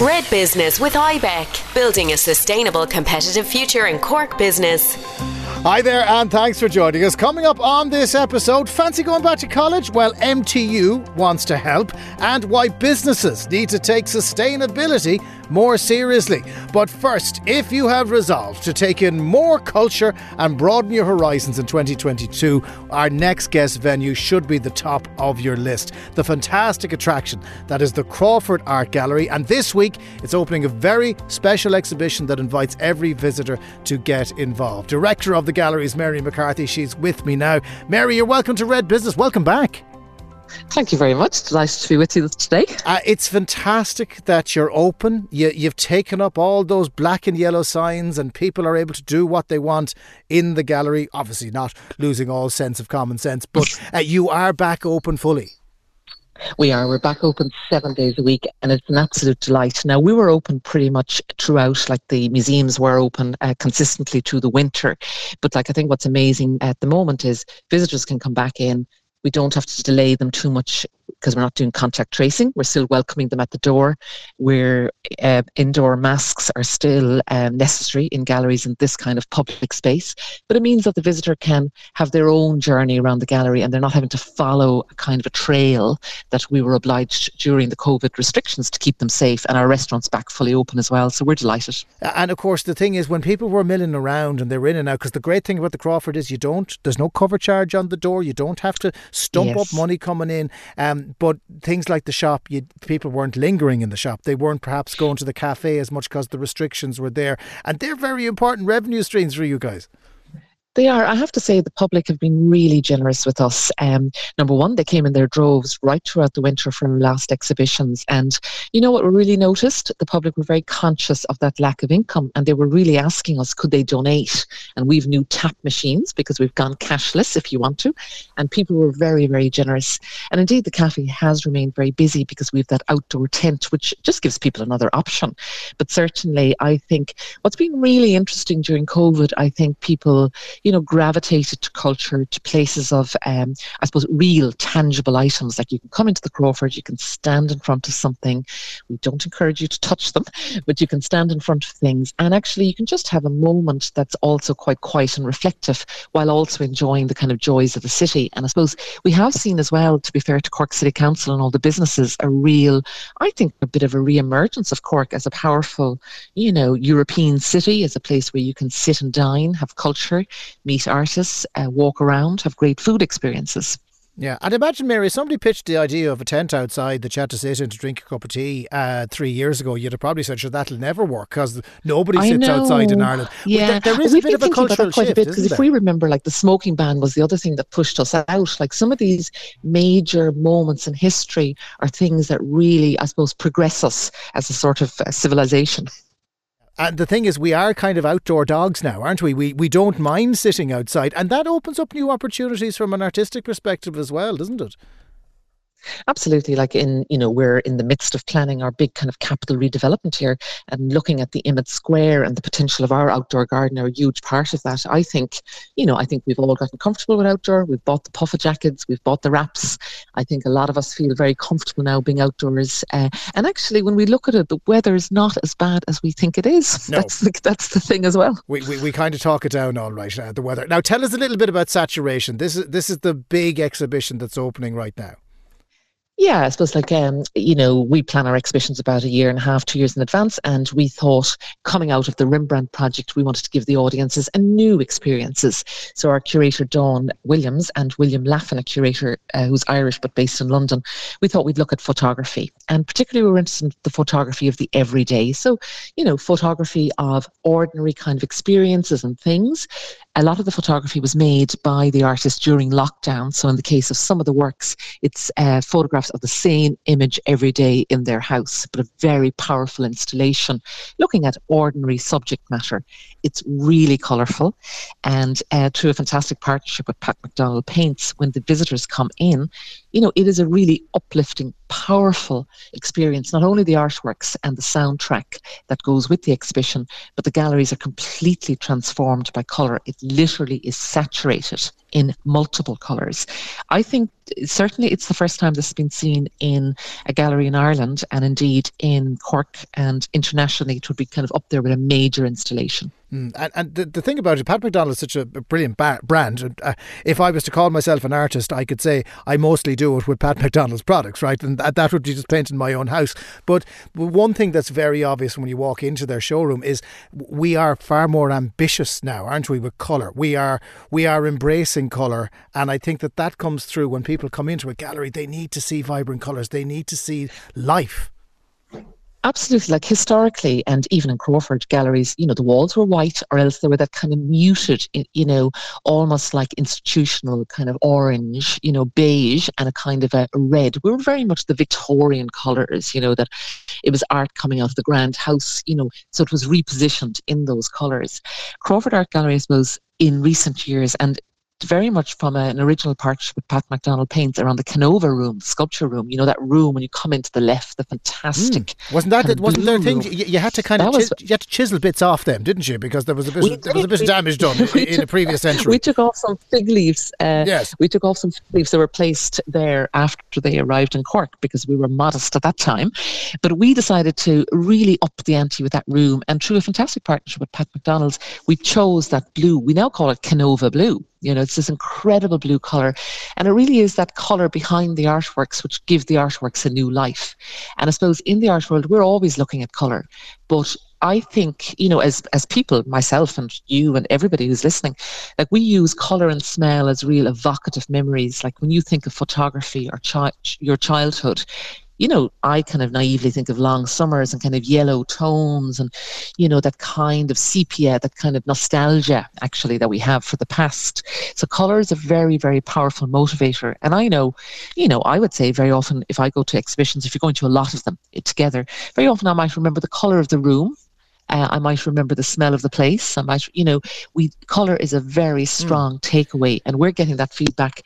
Red Business with IBEC, building a sustainable competitive future in Cork business. Hi there, and thanks for joining us. Coming up on this episode, fancy going back to college? Well, MTU wants to help, and why businesses need to take sustainability more seriously. But first, if you have resolved to take in more culture and broaden your horizons in 2022, our next guest venue should be the top of your list. The fantastic attraction that is the Crawford Art Gallery, and this week it's opening a very special exhibition that invites every visitor to get involved. Director of the gallery is Mary McCarthy. She's with me now. Mary, you're welcome to Red Business. Welcome back. Thank you very much. Nice to be with you today. Uh, it's fantastic that you're open. You, you've taken up all those black and yellow signs, and people are able to do what they want in the gallery. Obviously, not losing all sense of common sense, but uh, you are back open fully. We are. We're back open seven days a week, and it's an absolute delight. Now, we were open pretty much throughout, like the museums were open uh, consistently through the winter. But, like, I think what's amazing at the moment is visitors can come back in. We don't have to delay them too much because we're not doing contact tracing. We're still welcoming them at the door. Where uh, indoor masks are still um, necessary in galleries and this kind of public space. But it means that the visitor can have their own journey around the gallery and they're not having to follow a kind of a trail that we were obliged during the COVID restrictions to keep them safe. And our restaurants back fully open as well. So we're delighted. And of course, the thing is, when people were milling around and they're in and out, because the great thing about the Crawford is you don't, there's no cover charge on the door. You don't have to stump yes. up money coming in. Um, Um, but things like the shop, you, people weren't lingering in the shop. They weren't perhaps going to the cafe as much because the restrictions were there. And they're very important revenue streams for you guys. They are. I have to say, the public have been really generous with us. Um, number one, they came in their droves right throughout the winter from last exhibitions. And you know what we really noticed? The public were very conscious of that lack of income and they were really asking us, could they donate? And we've new tap machines because we've gone cashless if you want to. And people were very, very generous. And indeed, the cafe has remained very busy because we've that outdoor tent, which just gives people another option. But certainly, I think what's been really interesting during COVID, I think people, you know, gravitated to culture, to places of, um, I suppose, real tangible items. Like you can come into the Crawford, you can stand in front of something. We don't encourage you to touch them, but you can stand in front of things. And actually, you can just have a moment that's also quite quiet and reflective while also enjoying the kind of joys of the city. And I suppose we have seen as well, to be fair to Cork City Council and all the businesses, a real, I think, a bit of a re emergence of Cork as a powerful, you know, European city, as a place where you can sit and dine, have culture, meet artists, uh, walk around, have great food experiences. Yeah, and imagine, Mary, somebody pitched the idea of a tent outside that you had to sit in to drink a cup of tea uh, three years ago. You'd have probably said, sure, that'll never work because nobody I sits know. outside in Ireland. Yeah, there, there is We've a bit of a cultural quite shift, a bit, because if we remember, like the smoking ban was the other thing that pushed us out. Like some of these major moments in history are things that really, I suppose, progress us as a sort of uh, civilization. And the thing is, we are kind of outdoor dogs now, aren't we? We we don't mind sitting outside, and that opens up new opportunities from an artistic perspective as well, doesn't it? Absolutely. Like in, you know, we're in the midst of planning our big kind of capital redevelopment here and looking at the Emmet Square and the potential of our outdoor garden are a huge part of that. I think, you know, I think we've all gotten comfortable with outdoor. We've bought the puffer jackets, we've bought the wraps. I think a lot of us feel very comfortable now being outdoors. Uh, and actually, when we look at it, the weather is not as bad as we think it is. No. That's, the, that's the thing as well. We, we, we kind of talk it down all right, uh, the weather. Now, tell us a little bit about Saturation. This is, this is the big exhibition that's opening right now. Yeah, I suppose like um, you know, we plan our exhibitions about a year and a half, two years in advance, and we thought coming out of the Rembrandt project, we wanted to give the audiences a new experiences. So our curator Dawn Williams and William Laffan, a curator uh, who's Irish but based in London, we thought we'd look at photography, and particularly we were interested in the photography of the everyday. So you know, photography of ordinary kind of experiences and things. A lot of the photography was made by the artist during lockdown. So in the case of some of the works, it's uh, photographs of the same image every day in their house, but a very powerful installation looking at ordinary subject matter. It's really colourful, and uh, through a fantastic partnership with Pat McDonnell Paints, when the visitors come in, you know, it is a really uplifting, powerful experience. Not only the artworks and the soundtrack that goes with the exhibition, but the galleries are completely transformed by colour. It literally is saturated in multiple colours. I think certainly it's the first time this has been seen in a gallery in Ireland and indeed in Cork and internationally it would be kind of up there with a major installation. Mm. And, and the, the thing about it, Pat McDonnell is such a, brilliant ba- brand. Uh, if I was to call myself an artist, I could say I mostly do it with Pat McDonnell's products, right? And that, that would be just painting my own house. But one thing that's very obvious when you walk into their showroom is we are far more ambitious now, aren't we, with colour? We are we are embracing colour, and I think that that comes through when people come into a gallery. They need to see vibrant colours. They need to see life. Absolutely. Like historically, and even in Crawford galleries, you know, the walls were white or else they were that kind of muted, you know, almost like institutional kind of orange, you know, beige and a kind of a red. We were very much the Victorian colours, you know, that it was art coming out of the grand house, you know, so it was repositioned in those colours. Crawford Art Gallery, I suppose, in recent years, and very much from a, an original partnership with Pat McDonnell Paints around the Canova room, the sculpture room. You know that room when you come into the left, the fantastic. Mm. Wasn't that it? Wasn't there things you, you, had to kind that of was, you had to chisel bits off them, didn't you? Because there was a bit there was a bit of damage done in, in a previous century. We took off some fig leaves. Uh, yes, we took off some fig leaves that were placed there after they arrived in Cork because we were modest at that time. But we decided to really up the ante with that room, and through a fantastic partnership with Pat McDonnell's, we chose that blue. We now call it Canova blue you know, it's this incredible blue colour. And it really is that colour behind the artworks which give the artworks a new life. And I suppose in the art world, we're always looking at colour. But I think, you know, as as people, myself and you and everybody who's listening, like we use color and smell as real evocative memories. Like when you think of photography or chi- your childhood, you know, I kind of naively think of long summers and kind of yellow tones and, you know, that kind of sepia, that kind of nostalgia actually that we have for the past. So color is a very, very powerful motivator. And I know, you know, I would say very often if I go to exhibitions, if you're going to a lot of them together, very often I might remember the color of the room uh, I might remember the smell of the place. I might, you know, we color is a very hmm. strong mm. takeaway, and we're getting that feedback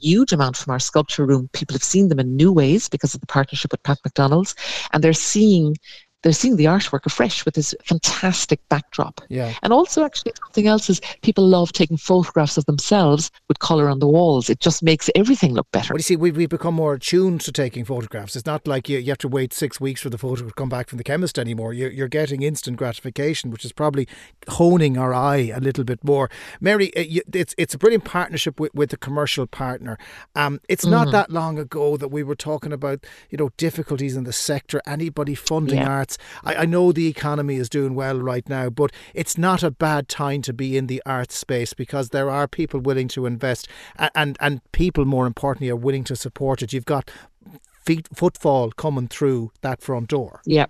huge amount from our sculpture room. People have seen them in new ways because of the partnership with Pat McDonnell's, and they're seeing they're seeing the artwork afresh with this fantastic backdrop. Yeah. And also, actually, something else is people love taking photographs of themselves with colour on the walls. It just makes everything look better. Well, you see, we've, we've become more attuned to taking photographs. It's not like you, you have to wait six weeks for the photo to come back from the chemist anymore. You're, you're getting instant gratification, which is probably honing our eye a little bit more. Mary, uh, it's it's a brilliant partnership with, with a commercial partner. Um, it's mm-hmm. not that long ago that we were talking about you know difficulties in the sector, anybody funding yeah. art arts. I, I know the economy is doing well right now, but it's not a bad time to be in the arts space because there are people willing to invest and, and, and people, more importantly, are willing to support it. You've got feet, footfall coming through that front door. Yeah.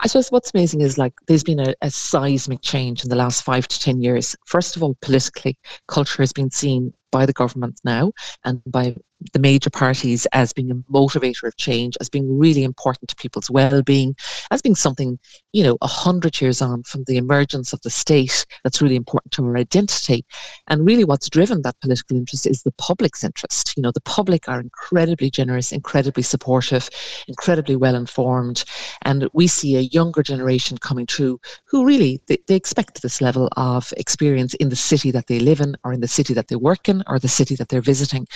I suppose what's amazing is like there's been a, a, seismic change in the last five to ten years. First of all, politically, culture has been seen by the government now and by the major parties as being a motivator of change, as being really important to people's well-being, as being something, you know, a hundred years on from the emergence of the state that's really important to our identity. And really what's driven that political interest is the public's interest. You know, the public are incredibly generous, incredibly supportive, incredibly well informed. And we see a younger generation coming through who really they, they expect this level of experience in the city that they live in or in the city that they work in or the city that they're visiting.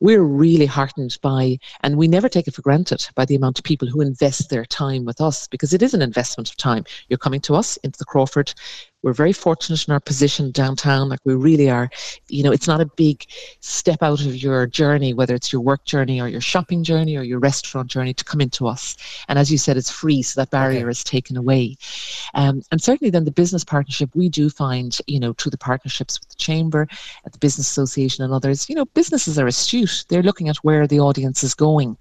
We're really heartened by, and we never take it for granted, by the amount of people who invest their time with us because it is an investment of time. You're coming to us into the Crawford. We're very fortunate in our position downtown. Like we really are, you know, it's not a big step out of your journey, whether it's your work journey or your shopping journey or your restaurant journey to come into us. And as you said, it's free, so that barrier okay. is taken away. Um, and certainly then the business partnership, we do find, you know, through the partnerships with the Chamber, at the Business Association and others, you know, businesses are astute. They're looking at where the audience is going.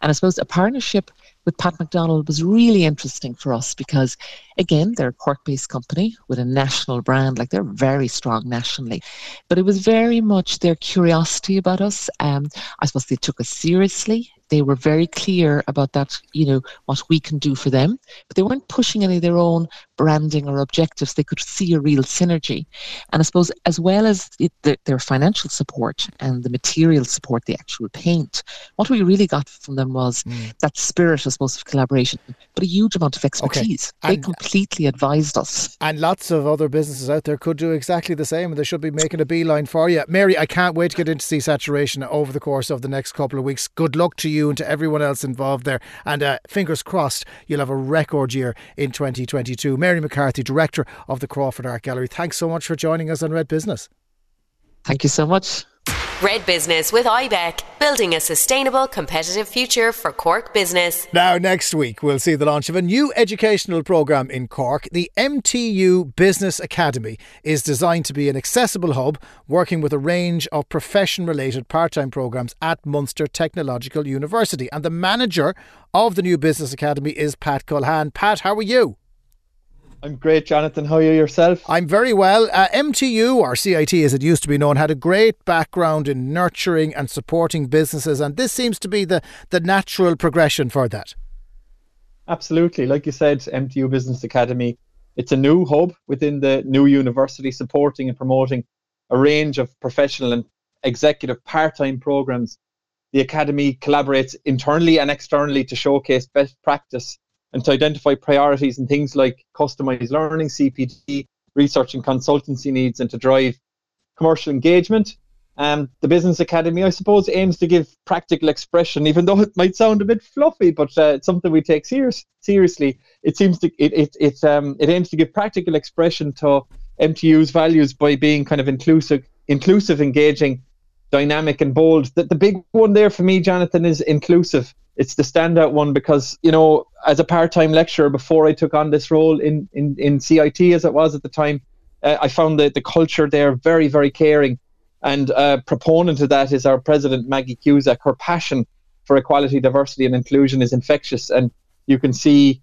And I suppose a partnership with Pat McDonnell was really interesting for us because, again, they're a Cork based company with a national brand, like they're very strong nationally. But it was very much their curiosity about us. Um, I suppose they took us seriously they were very clear about that, you know, what we can do for them, but they weren't pushing any of their own branding or objectives. They could see a real synergy. And I suppose, as well as it, the, their financial support and the material support, the actual paint, what we really got from them was mm. that spirit, I suppose, of collaboration, but a huge amount of expertise. Okay. They completely advised us. And lots of other businesses out there could do exactly the same, and they should be making a beeline for you. Mary, I can't wait to get into see saturation over the course of the next couple of weeks. Good luck to you and to everyone else involved there. And uh, fingers crossed, you'll have a record year in 2022. Mary McCarthy, Director of the Crawford Art Gallery, thanks so much for joining us on Red Business. Thank you so much. Red Business with IBEC, building a sustainable, competitive future for Cork business. Now, next week, we'll see the launch of a new educational programme in Cork. The MTU Business Academy is designed to be an accessible hub working with a range of profession related part time programmes at Munster Technological University. And the manager of the new Business Academy is Pat Culhan. Pat, how are you? I'm great, Jonathan. How are you yourself? I'm very well. Uh, MTU, or CIT as it used to be known, had a great background in nurturing and supporting businesses, and this seems to be the, the natural progression for that. Absolutely. Like you said, MTU Business Academy, it's a new hub within the new university supporting and promoting a range of professional and executive part time programs. The Academy collaborates internally and externally to showcase best practice and to identify priorities and things like customized learning, CPD, research and consultancy needs, and to drive commercial engagement. Um, the Business Academy, I suppose, aims to give practical expression, even though it might sound a bit fluffy, but uh, it's something we take serious, seriously. It seems to it it it, um, it aims to give practical expression to MTU's values by being kind of inclusive, inclusive, engaging, dynamic, and bold. The, the big one there for me, Jonathan, is inclusive it's the standout one because you know as a part-time lecturer before I took on this role in in, in CIT as it was at the time, uh, I found that the culture there very very caring, and a proponent of that is our president Maggie Cusack. Her passion for equality, diversity, and inclusion is infectious, and you can see.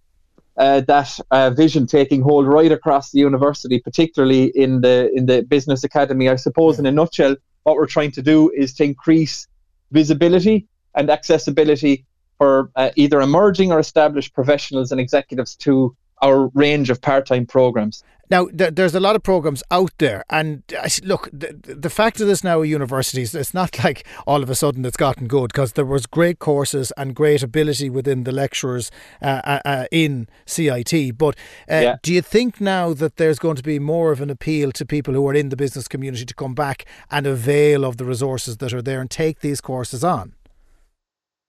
Uh, that uh, vision taking hold right across the university, particularly in the in the business academy. I suppose, in a nutshell, what we're trying to do is to increase visibility and accessibility for uh, either emerging or established professionals and executives to our range of part-time programs. Now, th- there's a lot of programs out there, and look, the, the fact of this now at universities, it's not like all of a sudden it's gotten good because there was great courses and great ability within the lecturers uh, uh, uh in CIT. But uh, yeah. do you think now that there's going to be more of an appeal to people who are in the business community to come back and avail of the resources that are there and take these courses on?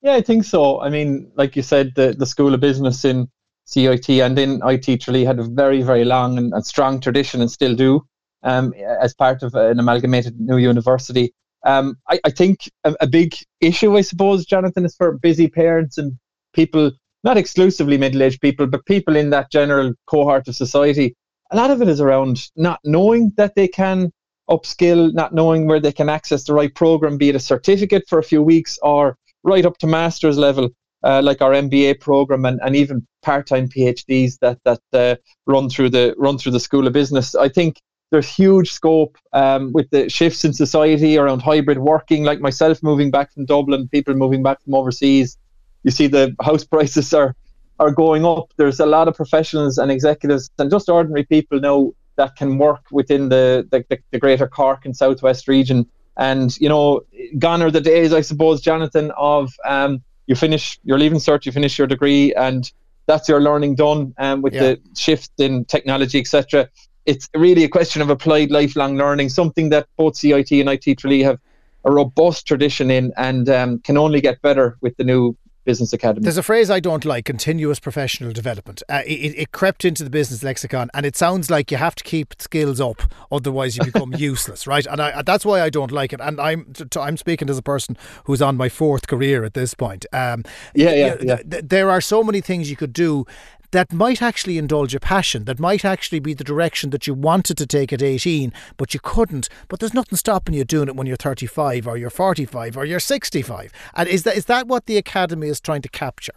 Yeah, I think so. I mean, like you said, the, the School of Business in CIT and in IT Tralee had a very, very long and, and strong tradition and still do um, as part of an amalgamated new university. Um, I, I, think a, a, big issue, I suppose, Jonathan, is for busy parents and people, not exclusively middle aged people, but people in that general cohort of society. A lot of it is around not knowing that they can upskill, not knowing where they can access the right program, be it a certificate for a few weeks or right up to master's level, uh, like our MBA program, and, and even part-time PhDs that that uh, run through the run through the School of Business. I think there's huge scope um, with the shifts in society around hybrid working, like myself moving back from Dublin, people moving back from overseas. You see the house prices are are going up. There's a lot of professionals and executives and just ordinary people now that can work within the, the, the greater Cork and Southwest region and you know, gone are the days, I suppose, Jonathan, of um, you finish your leaving cert, you finish your degree, and that's your learning done. Um, with yeah. the shift in technology, etc. It's really a question of applied lifelong learning, something that both CIT and IT Tralee have a robust tradition in, and um, can only get better with the new Business Academy. There's a phrase I don't like continuous professional development. Uh, it, it, crept into the business lexicon and it sounds like you have to keep skills up, otherwise, you become useless, right? And I, that's why I don't like it. And I'm, I'm speaking as a person who's on my fourth career at this point. Um, yeah, yeah, yeah. Th- there are so many things you could do that might actually indulge a passion, that might actually be the direction that you wanted to take at 18, but you couldn't. But there's nothing stopping you doing it when you're 35 or you're 45 or you're 65. And is that is that what the academy is trying to capture?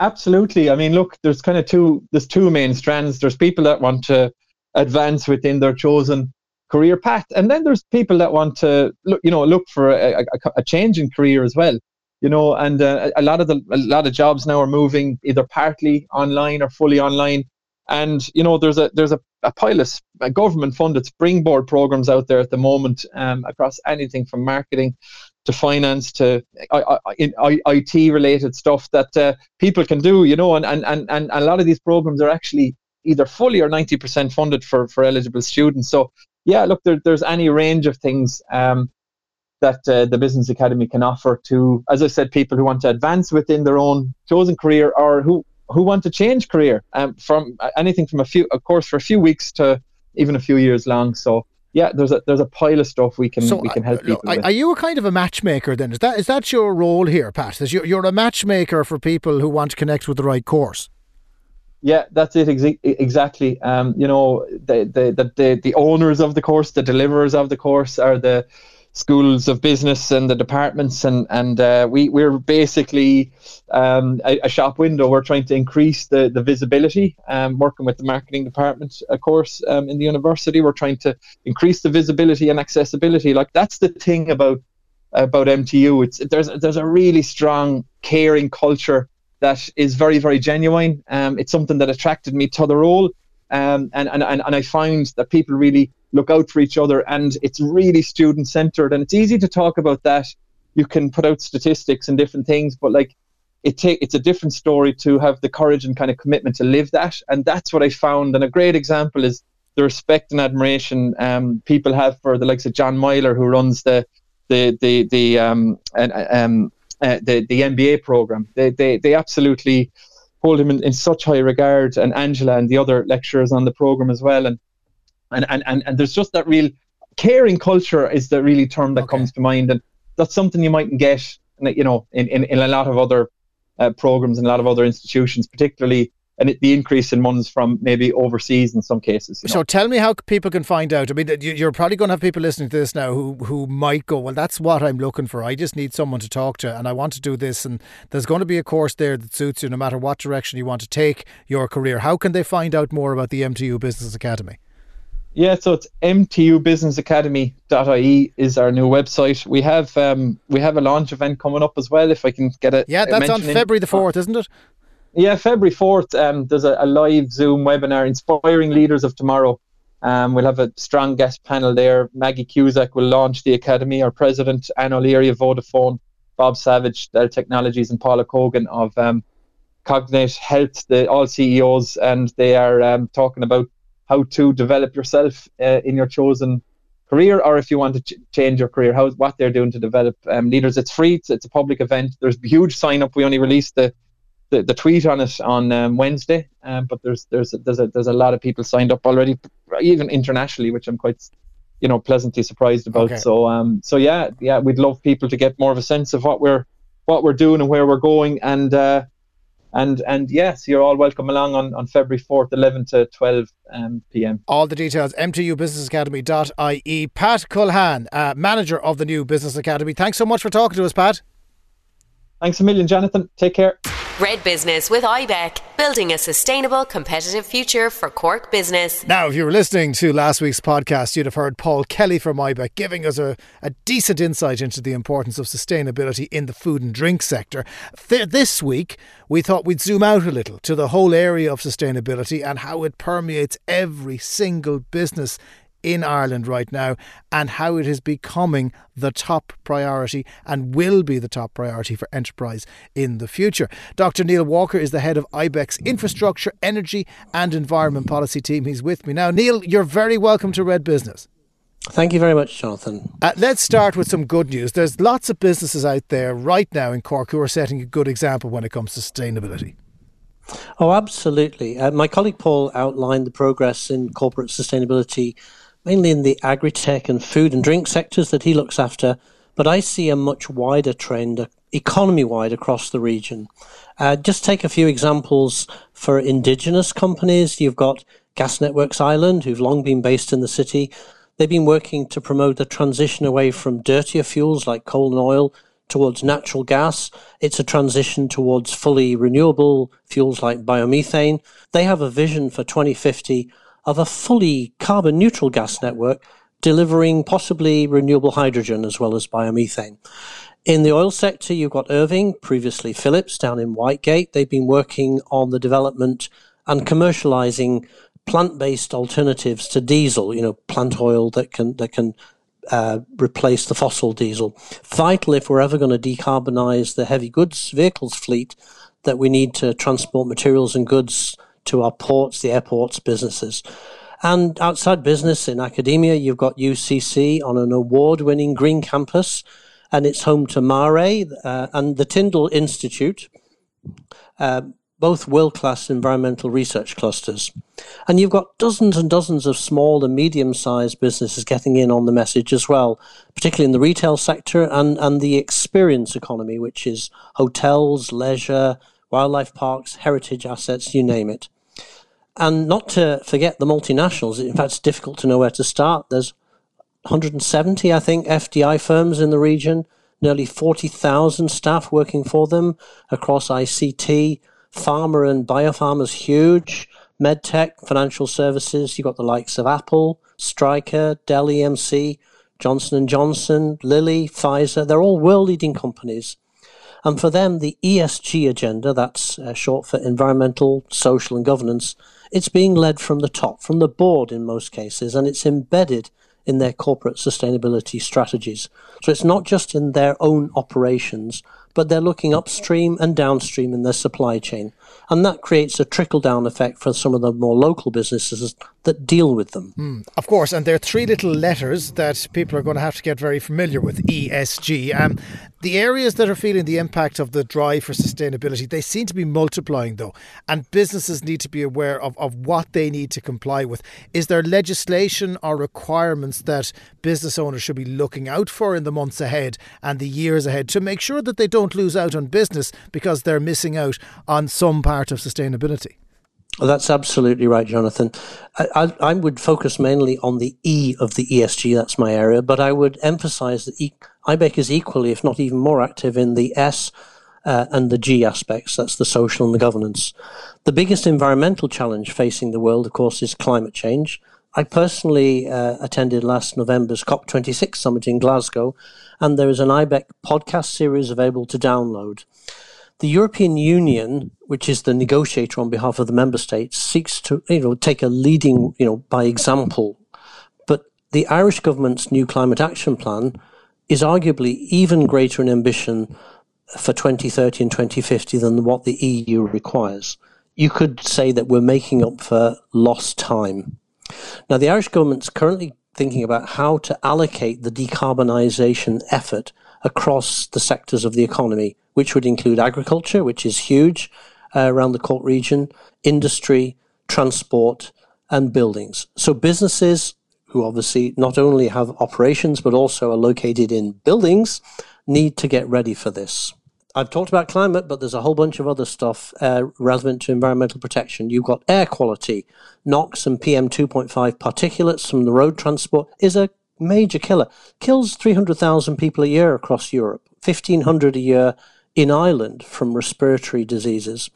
Absolutely. I mean, look, there's kind of two there's two main strands. There's people that want to advance within their chosen career path, and then there's people that want to look, you know, look for a, a, a change in career as well. You know, and uh, a lot of the a lot of jobs now are moving either partly online or fully online. And you know, there's a there's a, a pilot, a government funded springboard programs out there at the moment um, across anything from marketing to finance to I, I, IT related stuff that uh, people can do, you know, and, and, and, and a lot of these programs are actually either fully or 90% funded for, for eligible students. So, yeah, look, there, there's any range of things um, that uh, the Business Academy can offer to, as I said, people who want to advance within their own chosen career or who, who want to change career um, from anything from a few, of course, for a few weeks to even a few years long. So, yeah, there's a there's a pile of stuff we can so, we can help uh, people. Look, are you a kind of a matchmaker then? Is that is that your role here, Pat? Is you, you're a matchmaker for people who want to connect with the right course? Yeah, that's it exa- exactly. Um, you know, the, the the the owners of the course, the deliverers of the course, are the schools of business and the departments and and uh, we we're basically um, a, a, shop window. We're trying to increase the the visibility um, working with the marketing department of course um, in the university. We're trying to increase the visibility and accessibility. Like that's the thing about about MTU it's there's there's a really strong caring culture that is very very genuine. Um, it's something that attracted me to the role. Um, and, and, and, and I find that people really look out for each other and it's really student centered and it's easy to talk about that. You can put out statistics and different things but like it take it's a different story to have the courage and kind of commitment to live that. And that's what i found. And a great example is the respect and admiration um, people have for the likes of john myler who runs the the the the um, um uh, the the MBA program. They they, they absolutely hold him in, in such high regard. And angela and the other lecturers on the program as well. And and and and, and there's just that real caring culture is the really term that okay. comes to mind, and that's something you mightn't get, you know, in in, in a lot of other uh, programs and a lot of other institutions, particularly and it, the increase in ones from maybe overseas in some cases. You know? So tell me how people can find out. I mean, you're probably going to have people listening to this now who who might go, well, that's what I'm looking for. I just need someone to talk to, and I want to do this. And there's going to be a course there that suits you, no matter what direction you want to take your career. How can they find out more about the MTU Business Academy? Yeah, so it's mtubusinessacademy.ie is our new website. We have um, we have a launch event coming up as well. If I can get it. Yeah, that's on February the fourth, isn't it? Yeah, February fourth. Um, there's a, a, live Zoom webinar, inspiring leaders of tomorrow. Um, we'll have a strong guest panel there. Maggie Cusack will launch the academy. Our president, Anne O'Leary of Vodafone, Bob Savage, Dell Technologies, and Paula Cogan of um, Cognate Health, the all CEOs, and they are um, talking about how to develop yourself uh, in your chosen career, or if you want to ch- change your career, how what they're doing to develop um, leaders. It's free. It's, it's a public event. There's huge sign up. We only released the the, the tweet on it on um, Wednesday, um, but there's there's there's a there's a lot of people signed up already, even internationally, which I'm quite you know pleasantly surprised about. Okay. So um so yeah yeah we'd love people to get more of a sense of what we're what we're doing and where we're going and uh, and and yes, you're all welcome along on, on February 4th, 11 to 12 um, p.m. All the details, mtubusinessacademy.ie. Pat Culhane, uh, manager of the new Business Academy. Thanks so much for talking to us, Pat. Thanks a million, Jonathan. Take care. Red Business with IBEC, building a sustainable, competitive future for Cork business. Now, if you were listening to last week's podcast, you'd have heard Paul Kelly from IBEC giving us a, a decent insight into the importance of sustainability in the food and drink sector. Th- this week, we thought we'd zoom out a little to the whole area of sustainability and how it permeates every single business in Ireland right now and how it is becoming the top priority and will be the top priority for enterprise in the future. Dr. Neil Walker is the head of IBEC's Infrastructure, Energy and Environment Policy team. He's with me now. Neil, you're very welcome to Red Business. Thank you very much, Jonathan. Uh, let's start with some good news. There's lots of businesses out there right now in Cork who are setting a good example when it comes to sustainability. Oh, absolutely. Uh, my colleague Paul outlined the progress in corporate sustainability mainly in the agri-tech and food and drink sectors that he looks after, but I see a much wider trend, economy-wide across the region. Uh, just take a few examples for indigenous companies. You've got Gas Networks Ireland, who've long been based in the city. They've been working to promote the transition away from dirtier fuels like coal and oil towards natural gas. It's a transition towards fully renewable fuels like biomethane. They have a vision for 2050 of a fully carbon neutral gas network delivering possibly renewable hydrogen as well as biomethane. In the oil sector, you've got Irving, previously Phillips, down in Whitegate. They've been working on the development and commercializing plant-based alternatives to diesel. You know, plant oil that can that can uh, replace the fossil diesel. Vital if we're ever going to decarbonize the heavy goods vehicles fleet that we need to transport materials and goods to our ports, the airports, businesses. And outside business in academia, you've got UCC on an award winning green campus, and it's home to MaREI uh, and the Tyndall Institute. Uh, both world class environmental research clusters. And you've got dozens and dozens of small and medium sized businesses getting in on the message as well, particularly in the retail sector and, and the experience economy, which is hotels, leisure, wildlife parks, heritage assets, you name it. And not to forget the multinationals. In fact, it's difficult to know where to start. There's 170, I think, FDI firms in the region, nearly 40,000 staff working for them across ICT, pharma and biopharma is huge. MedTech, financial services, you've got the likes of Apple, Stryker, Dell EMC, Johnson & Johnson, Lilly, Pfizer. They're all world-leading companies. And for them, the ESG agenda, that's uh, short for environmental, social, and governance, it's being led from the top, from the board in most cases, and it's embedded in their corporate sustainability strategies. So it's not just in their own operations, but they're looking upstream and downstream in their supply chain. And that creates a trickle down effect for some of the more local businesses that deal with them. Mm, of course, and there are three little letters that people are going to have to get very familiar with ESG. Um, the areas that are feeling the impact of the drive for sustainability, they seem to be multiplying though, and businesses need to be aware of, of what they need to comply with. Is there legislation or requirements that business owners should be looking out for in the months ahead and the years ahead to make sure that they don't lose out on business because they're missing out on some part of sustainability? Well, that's absolutely right, Jonathan. I, I, I, would focus mainly on the E of the ESG, that's my area, but I would emphasize that e, IBEC is equally, if not even more active in the S uh, and the G aspects, that's the social and the governance. The biggest environmental challenge facing the world, of course, is climate change. I personally uh, attended last November's COP26 summit in Glasgow, and there is an IBEC podcast series available to download. The European Union, which is the negotiator on behalf of the member states, seeks to you know take a leading you know by example. But the Irish government's new climate action plan is arguably even greater in ambition for 2030 and 2050 than what the EU requires. You could say that we're making up for lost time. Now, the Irish government's currently thinking about how to allocate the decarbonisation effort across the sectors of the economy, which would include agriculture, which is huge uh, around the Cork region, industry, transport, and buildings. So businesses who obviously not only have operations but also are located in buildings need to get ready for this. I've talked about climate, but there's a whole bunch of other stuff uh, relevant to environmental protection. You've got air quality, NOx and PM 2.5 particulates from the road transport is a major killer. Kills 300,000 people a year across Europe, 1,500 a year in Ireland from respiratory diseases.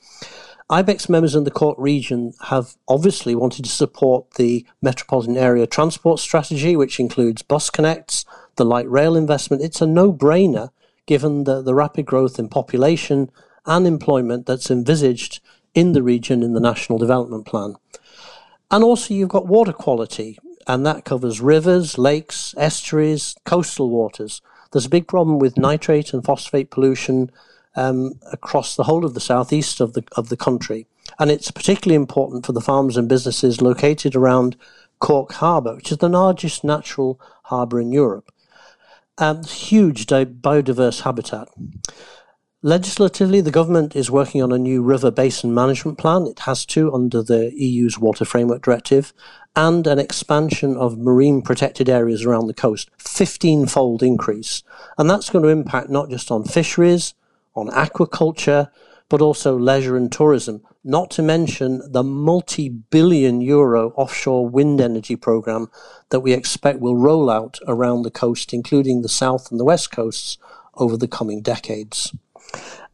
IBEC's members in the Cork region have obviously wanted to support the metropolitan area transport strategy, which includes bus connects, the light rail investment. It's a no brainer given the, the rapid growth in population and employment that's envisaged in the region in the National Development Plan. And also, you've got water quality and that covers rivers, lakes, estuaries, coastal waters. There's a big problem with nitrate and phosphate pollution um, across the whole of the southeast of the of the country, and it's particularly important for the farms and businesses located around Cork Harbour, which is the largest natural harbour in Europe. Um, huge biodiverse habitat. Legislatively, the government is working on a new river basin management plan. It has to under the EU's Water Framework Directive, and an expansion of marine protected areas around the coast, 15 fold increase. And that's going to impact not just on fisheries, on aquaculture, but also leisure and tourism, not to mention the multi billion euro offshore wind energy program that we expect will roll out around the coast, including the south and the west coasts, over the coming decades.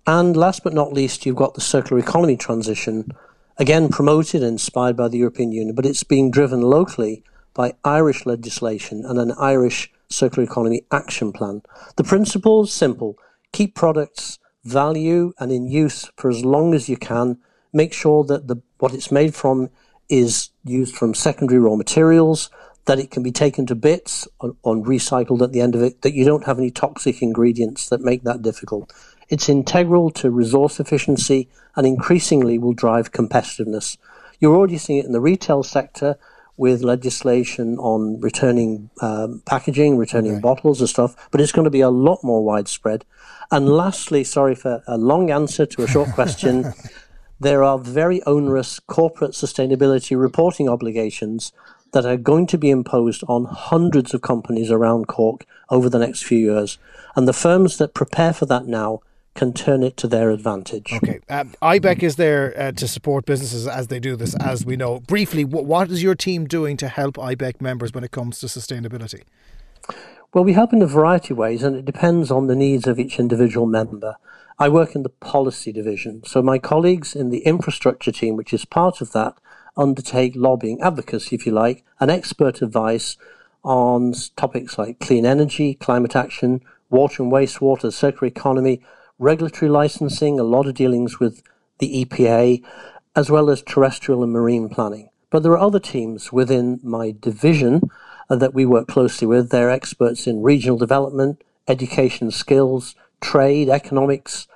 And last but not least, you've got the circular economy transition, again promoted and inspired by the European Union, but it's being driven locally by Irish legislation and an Irish circular economy action plan. The principle is simple keep products value and in use for as long as you can. Make sure that the what it's made from is used from secondary raw materials, that it can be taken to bits on, on recycled at the end of it, that you don't have any toxic ingredients that make that difficult. It's integral to resource efficiency and increasingly will drive competitiveness. You're already seeing it in the retail sector with legislation on returning um, packaging, returning okay. bottles and stuff, but it's going to be a lot more widespread. And lastly, sorry for a long answer to a short question, there are very onerous corporate sustainability reporting obligations that are going to be imposed on hundreds of companies around Cork over the next few years. And the firms that prepare for that now can turn it to their advantage. Okay. Um, IBEC is there uh, to support businesses as they do this, as we know. Briefly, what, what is your team doing to help IBEC members when it comes to sustainability? Well, we help in a variety of ways, and it depends on the needs of each individual member. I work in the policy division, so my colleagues in the infrastructure team, which is part of that, undertake lobbying, advocacy, if you like, and expert advice on topics like clean energy, climate action, water and wastewater, circular economy, regulatory licensing, a lot of dealings with the EPA, as well as terrestrial and marine planning. But there are other teams within my division uh, that we work closely with. They're experts in regional development, education skills, trade, economics,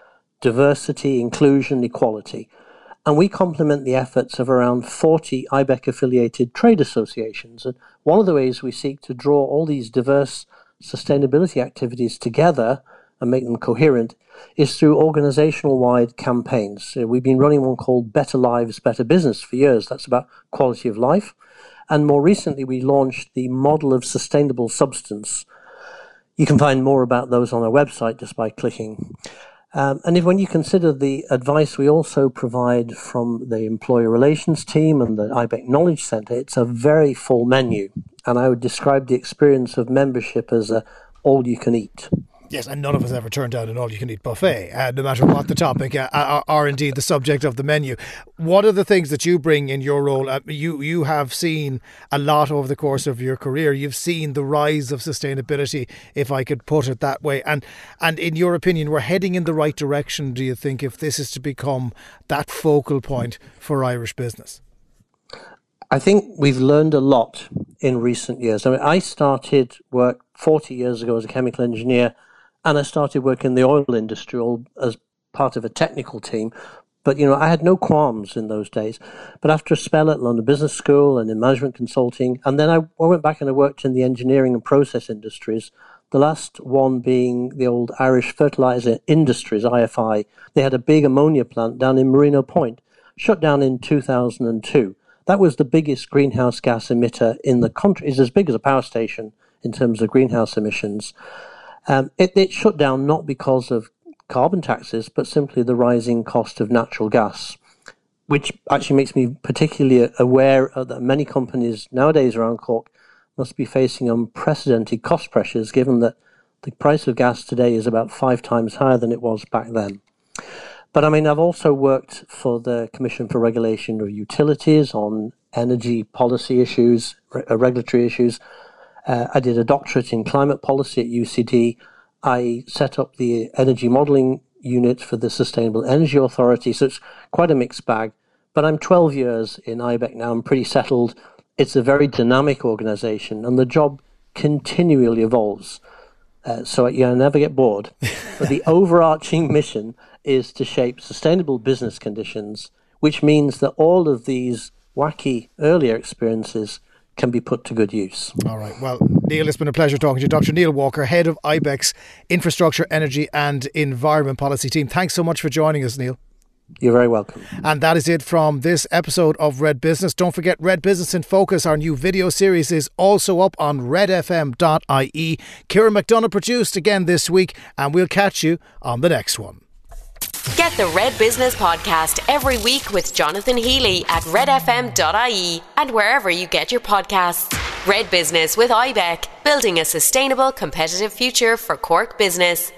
diversity, inclusion, equality. And we complement the efforts of around 40 IBEC affiliated trade associations. And one of the ways we seek to draw all these diverse sustainability activities together and make them coherent is through organizational wide campaigns. We've been running one called Better Lives, Better Business for years. That's about quality of life. And more recently, we launched the model of sustainable substance. You can find more about those on our website just by clicking. Um, and if when you consider the advice we also provide from the employer relations team and the IBEC Knowledge Centre, it's a very full menu. And I would describe the experience of membership as a all you can eat. Yes, and none of us ever turned down an all-you-can-eat buffet, uh, no matter what the topic uh, or indeed the subject of the menu. What are the things that you bring in your role? Uh, you you have seen a lot over the course of your career. You've seen the rise of sustainability, if I could put it that way. And and in your opinion, we're heading in the right direction. Do you think if this is to become that focal point for Irish business? I think we've learned a lot in recent years. I mean, I started work 40 years ago as a chemical engineer and I started working in the oil industry all as part of a technical team. But you know, I had no qualms in those days. But after a spell at London Business School and in management consulting, and then I, I went back and I worked in the engineering and process industries. The last one being the old Irish Fertilizer Industries (IFI). They had a big ammonia plant down in Marino Point, shut down in 2002. That was the biggest greenhouse gas emitter in the country. It's as big as a power station in terms of greenhouse emissions. Um, it, it shut down not because of carbon taxes, but simply the rising cost of natural gas, which actually makes me particularly aware that many companies nowadays around Cork must be facing unprecedented cost pressures, given that the price of gas today is about five times higher than it was back then. But I mean, I've also worked for the Commission for Regulation of Utilities on energy policy issues, re- regulatory issues, uh, I did a doctorate in climate policy at UCD. I set up the energy modelling unit for the Sustainable Energy Authority. So it's quite a mixed bag. But I'm 12 years in IBEC now. I'm pretty settled. It's a very dynamic organization, and the job continually evolves. Uh, so you know, never get bored. but the overarching mission is to shape sustainable business conditions, which means that all of these wacky earlier experiences can be put to good use. All right. Well, Neil, it's been a pleasure talking to you. Dr. Neil Walker, head of IBEC's Infrastructure, Energy and Environment Policy Team. Thanks so much for joining us, Neil. You're very welcome. And that is it from this episode of Red Business. Don't forget Red Business in Focus, our new video series, is also up on redfm.ie. Kieran McDonough produced again this week, and we'll catch you on the next one. Get the Red Business Podcast every week with Jonathan Healy at redfm.ie and wherever you get your podcasts. Red Business with IBEC, building a sustainable competitive future for Cork business.